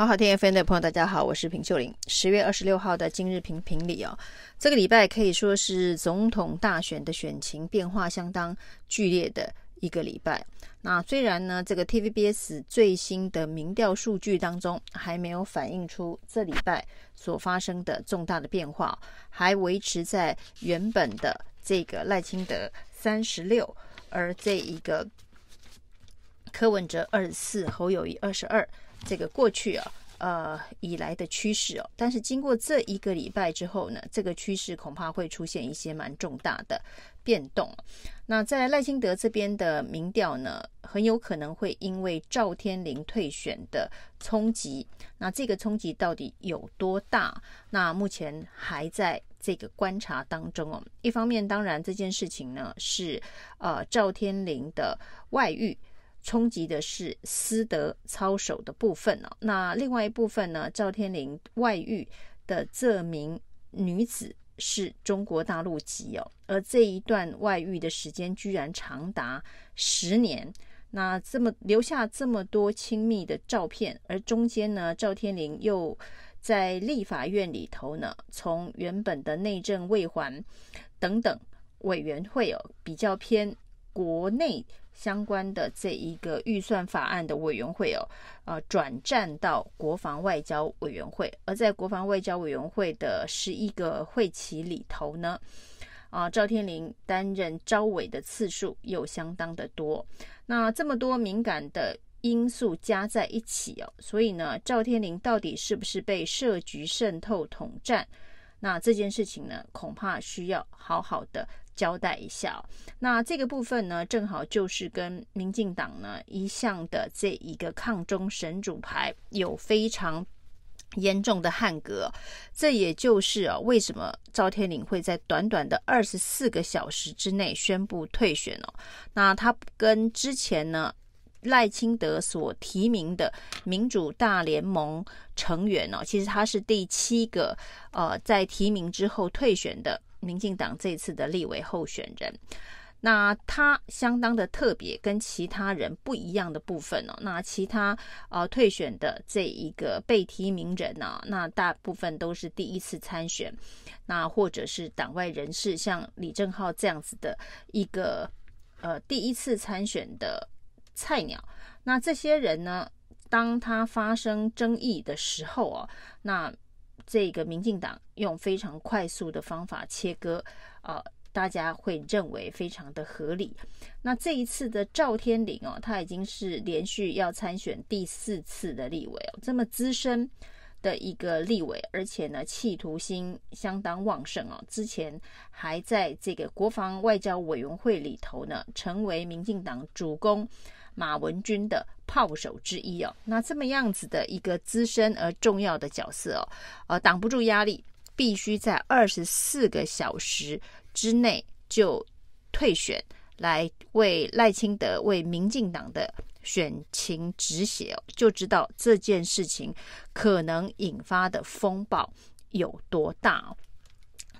好好听 FM 的朋友，大家好，我是平秀玲。十月二十六号的今日评评理哦，这个礼拜可以说是总统大选的选情变化相当剧烈的一个礼拜。那虽然呢，这个 TVBS 最新的民调数据当中还没有反映出这礼拜所发生的重大的变化，还维持在原本的这个赖清德三十六，而这一个柯文哲二十四，侯友谊二十二。这个过去啊，呃，以来的趋势哦，但是经过这一个礼拜之后呢，这个趋势恐怕会出现一些蛮重大的变动。那在赖清德这边的民调呢，很有可能会因为赵天麟退选的冲击，那这个冲击到底有多大？那目前还在这个观察当中哦。一方面，当然这件事情呢是呃赵天麟的外遇。冲击的是私德操守的部分哦，那另外一部分呢？赵天麟外遇的这名女子是中国大陆籍哦，而这一段外遇的时间居然长达十年，那这么留下这么多亲密的照片，而中间呢，赵天麟又在立法院里头呢，从原本的内政卫环等等委员会哦，比较偏国内。相关的这一个预算法案的委员会哦，呃，转战到国防外交委员会，而在国防外交委员会的十一个会期里头呢，啊，赵天麟担任招委的次数又相当的多。那这么多敏感的因素加在一起哦，所以呢，赵天麟到底是不是被设局渗透统战？那这件事情呢，恐怕需要好好的。交代一下，那这个部分呢，正好就是跟民进党呢一向的这一个抗中神主牌有非常严重的汉格。这也就是啊，为什么赵天麟会在短短的二十四个小时之内宣布退选哦？那他跟之前呢赖清德所提名的民主大联盟成员哦，其实他是第七个呃在提名之后退选的。民进党这次的立委候选人，那他相当的特别，跟其他人不一样的部分哦。那其他呃退选的这一个被提名人呢、那大部分都是第一次参选，那或者是党外人士，像李正浩这样子的一个呃第一次参选的菜鸟。那这些人呢，当他发生争议的时候哦，那。这个民进党用非常快速的方法切割，呃，大家会认为非常的合理。那这一次的赵天麟哦，他已经是连续要参选第四次的立委哦，这么资深的一个立委，而且呢，企图心相当旺盛哦。之前还在这个国防外交委员会里头呢，成为民进党主攻。马文君的炮手之一哦，那这么样子的一个资深而重要的角色哦，呃，挡不住压力，必须在二十四个小时之内就退选，来为赖清德、为民进党的选情止血哦，就知道这件事情可能引发的风暴有多大哦。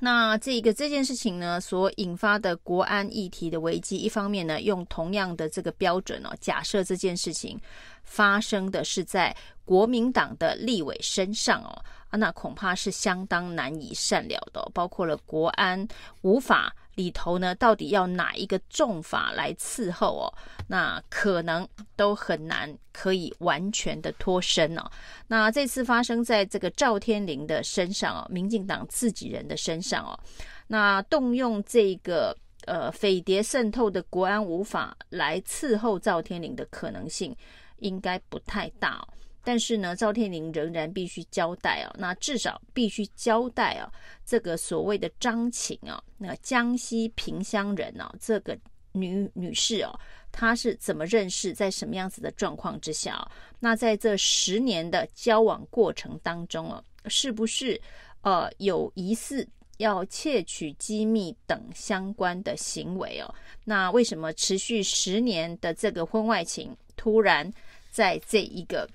那这个这件事情呢，所引发的国安议题的危机，一方面呢，用同样的这个标准哦，假设这件事情发生的是在国民党的立委身上哦。啊，那恐怕是相当难以善了的，包括了国安无法里头呢，到底要哪一个重法来伺候哦？那可能都很难可以完全的脱身哦。那这次发生在这个赵天麟的身上哦，民进党自己人的身上哦，那动用这个呃匪谍渗透的国安无法来伺候赵天麟的可能性应该不太大哦。但是呢，赵天麟仍然必须交代哦，那至少必须交代哦，这个所谓的张琴啊，那江西萍乡人哦，这个女女士哦，她是怎么认识，在什么样子的状况之下哦，那在这十年的交往过程当中哦，是不是呃有疑似要窃取机密等相关的行为哦？那为什么持续十年的这个婚外情，突然在这一个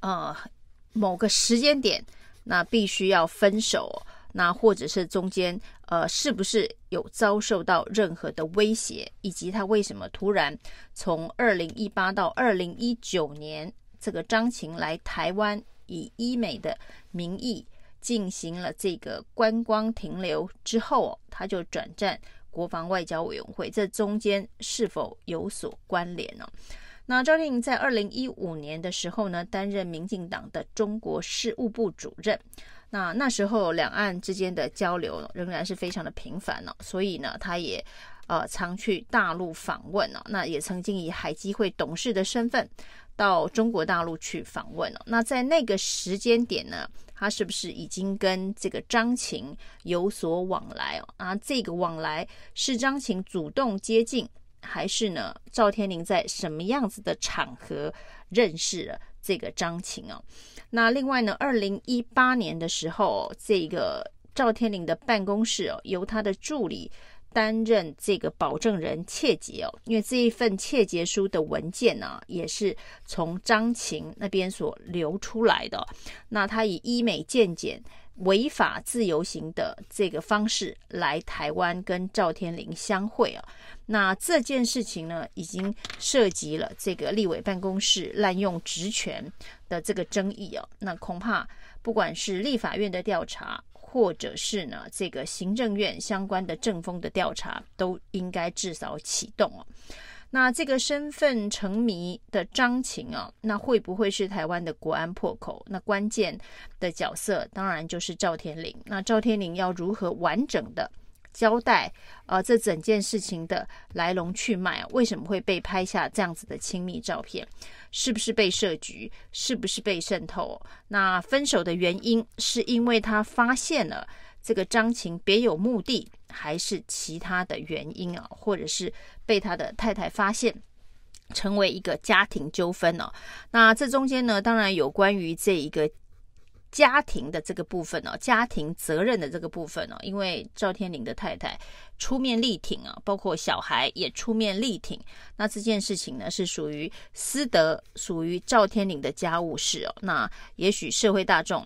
呃，某个时间点，那必须要分手，那或者是中间，呃，是不是有遭受到任何的威胁，以及他为什么突然从二零一八到二零一九年，这个张琴来台湾以医美的名义进行了这个观光停留之后，他就转战国防外交委员会，这中间是否有所关联呢？那赵天颖在二零一五年的时候呢，担任民进党的中国事务部主任。那那时候两岸之间的交流仍然是非常的频繁呢，所以呢，他也呃常去大陆访问呢。那也曾经以海基会董事的身份到中国大陆去访问了。那在那个时间点呢，他是不是已经跟这个张琴有所往来哦？啊，这个往来是张琴主动接近。还是呢？赵天麟在什么样子的场合认识了这个张琴哦？那另外呢，二零一八年的时候，这个赵天麟的办公室哦，由他的助理担任这个保证人切结哦，因为这一份切结书的文件呢，也是从张琴那边所流出来的。那他以医美健检。违法自由行的这个方式来台湾跟赵天麟相会啊，那这件事情呢，已经涉及了这个立委办公室滥用职权的这个争议啊，那恐怕不管是立法院的调查，或者是呢这个行政院相关的政风的调查，都应该至少启动啊。那这个身份成谜的张琴啊，那会不会是台湾的国安破口？那关键的角色当然就是赵天麟。那赵天麟要如何完整的交代呃这整件事情的来龙去脉？为什么会被拍下这样子的亲密照片？是不是被设局？是不是被渗透？那分手的原因是因为他发现了这个张琴别有目的？还是其他的原因啊，或者是被他的太太发现，成为一个家庭纠纷呢？那这中间呢，当然有关于这一个家庭的这个部分哦，家庭责任的这个部分哦，因为赵天林的太太出面力挺啊，包括小孩也出面力挺，那这件事情呢是属于私德，属于赵天林的家务事哦。那也许社会大众。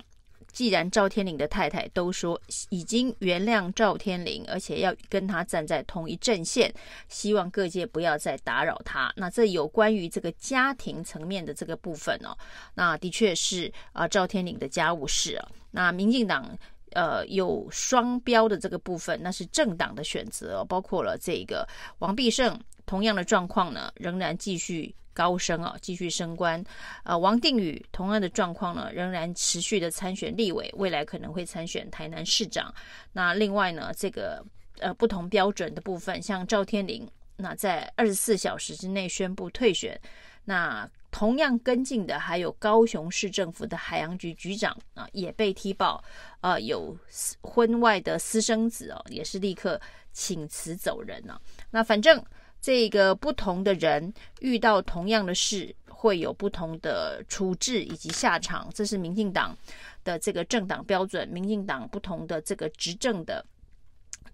既然赵天麟的太太都说已经原谅赵天麟，而且要跟他站在同一阵线，希望各界不要再打扰他。那这有关于这个家庭层面的这个部分哦，那的确是啊赵天麟的家务事啊。那民进党呃有双标的这个部分，那是政党的选择哦，包括了这个王必胜同样的状况呢，仍然继续。高升啊，继续升官。呃，王定宇同样的状况呢，仍然持续的参选立委，未来可能会参选台南市长。那另外呢，这个呃不同标准的部分，像赵天麟，那在二十四小时之内宣布退选。那同样跟进的还有高雄市政府的海洋局局长啊，也被踢爆，呃，有婚外的私生子哦，也是立刻请辞走人了。那反正。这个不同的人遇到同样的事，会有不同的处置以及下场，这是民进党的这个政党标准，民进党不同的这个执政的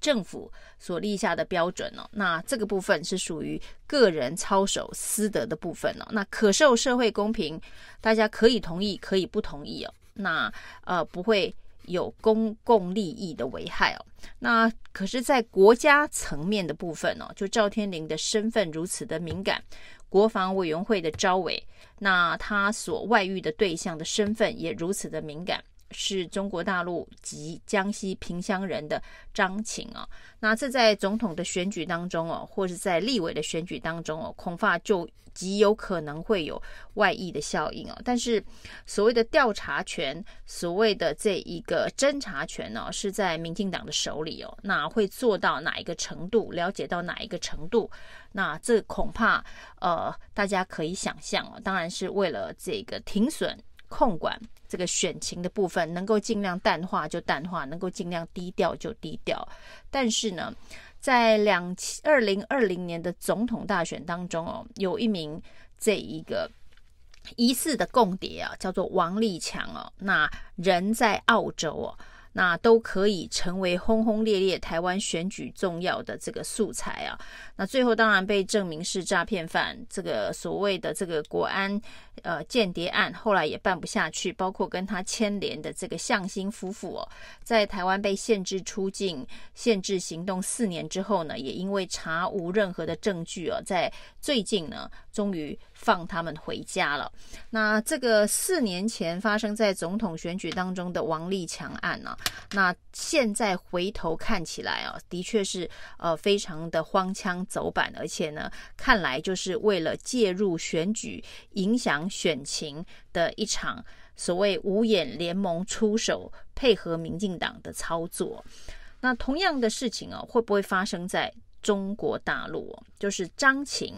政府所立下的标准哦。那这个部分是属于个人操守私德的部分哦。那可受社会公平，大家可以同意，可以不同意哦。那呃不会。有公共利益的危害哦，那可是，在国家层面的部分哦，就赵天麟的身份如此的敏感，国防委员会的招委，那他所外遇的对象的身份也如此的敏感。是中国大陆及江西萍乡人的张晴啊，那这在总统的选举当中哦，或是在立委的选举当中哦，恐怕就极有可能会有外溢的效应哦。但是所谓的调查权，所谓的这一个侦查权呢，是在民进党的手里哦。那会做到哪一个程度，了解到哪一个程度？那这恐怕呃，大家可以想象哦，当然是为了这个停损控管。这个选情的部分能够尽量淡化就淡化，能够尽量低调就低调。但是呢，在两二零二零年的总统大选当中哦，有一名这一个疑似的共谍啊，叫做王立强哦，那人在澳洲哦。那都可以成为轰轰烈烈台湾选举重要的这个素材啊！那最后当然被证明是诈骗犯，这个所谓的这个国安呃间谍案后来也办不下去，包括跟他牵连的这个向心夫妇哦，在台湾被限制出境、限制行动四年之后呢，也因为查无任何的证据哦，在最近呢，终于放他们回家了。那这个四年前发生在总统选举当中的王立强案呢，那现在回头看起来啊，的确是呃非常的荒腔走板，而且呢，看来就是为了介入选举、影响选情的一场所谓五眼联盟出手配合民进党的操作。那同样的事情啊，会不会发生在中国大陆？就是张琴。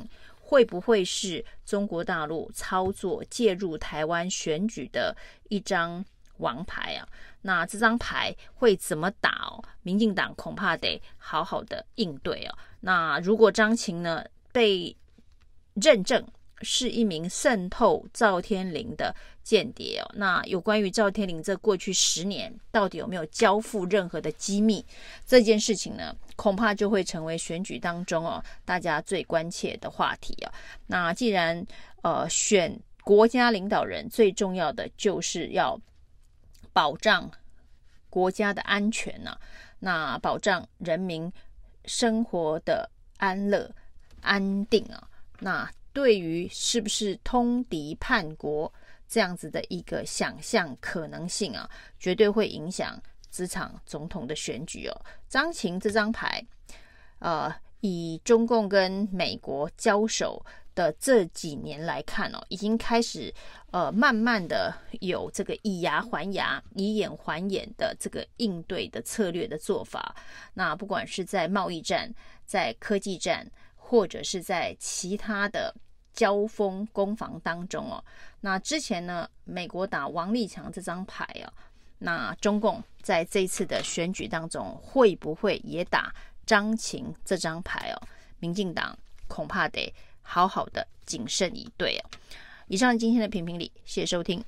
会不会是中国大陆操作介入台湾选举的一张王牌啊？那这张牌会怎么打哦？民进党恐怕得好好的应对哦。那如果张琴呢被认证，是一名渗透赵天麟的间谍哦。那有关于赵天麟这过去十年到底有没有交付任何的机密这件事情呢，恐怕就会成为选举当中哦大家最关切的话题啊。那既然呃选国家领导人最重要的就是要保障国家的安全呢，那保障人民生活的安乐安定啊，那。对于是不是通敌叛国这样子的一个想象可能性啊，绝对会影响这场总统的选举哦。张琴这张牌，呃，以中共跟美国交手的这几年来看哦，已经开始呃慢慢的有这个以牙还牙、以眼还眼的这个应对的策略的做法。那不管是在贸易战、在科技战，或者是在其他的。交锋攻防当中哦，那之前呢，美国打王立强这张牌啊，那中共在这次的选举当中会不会也打张琴这张牌哦？民进党恐怕得好好的谨慎以对哦。以上今天的评评理，谢谢收听。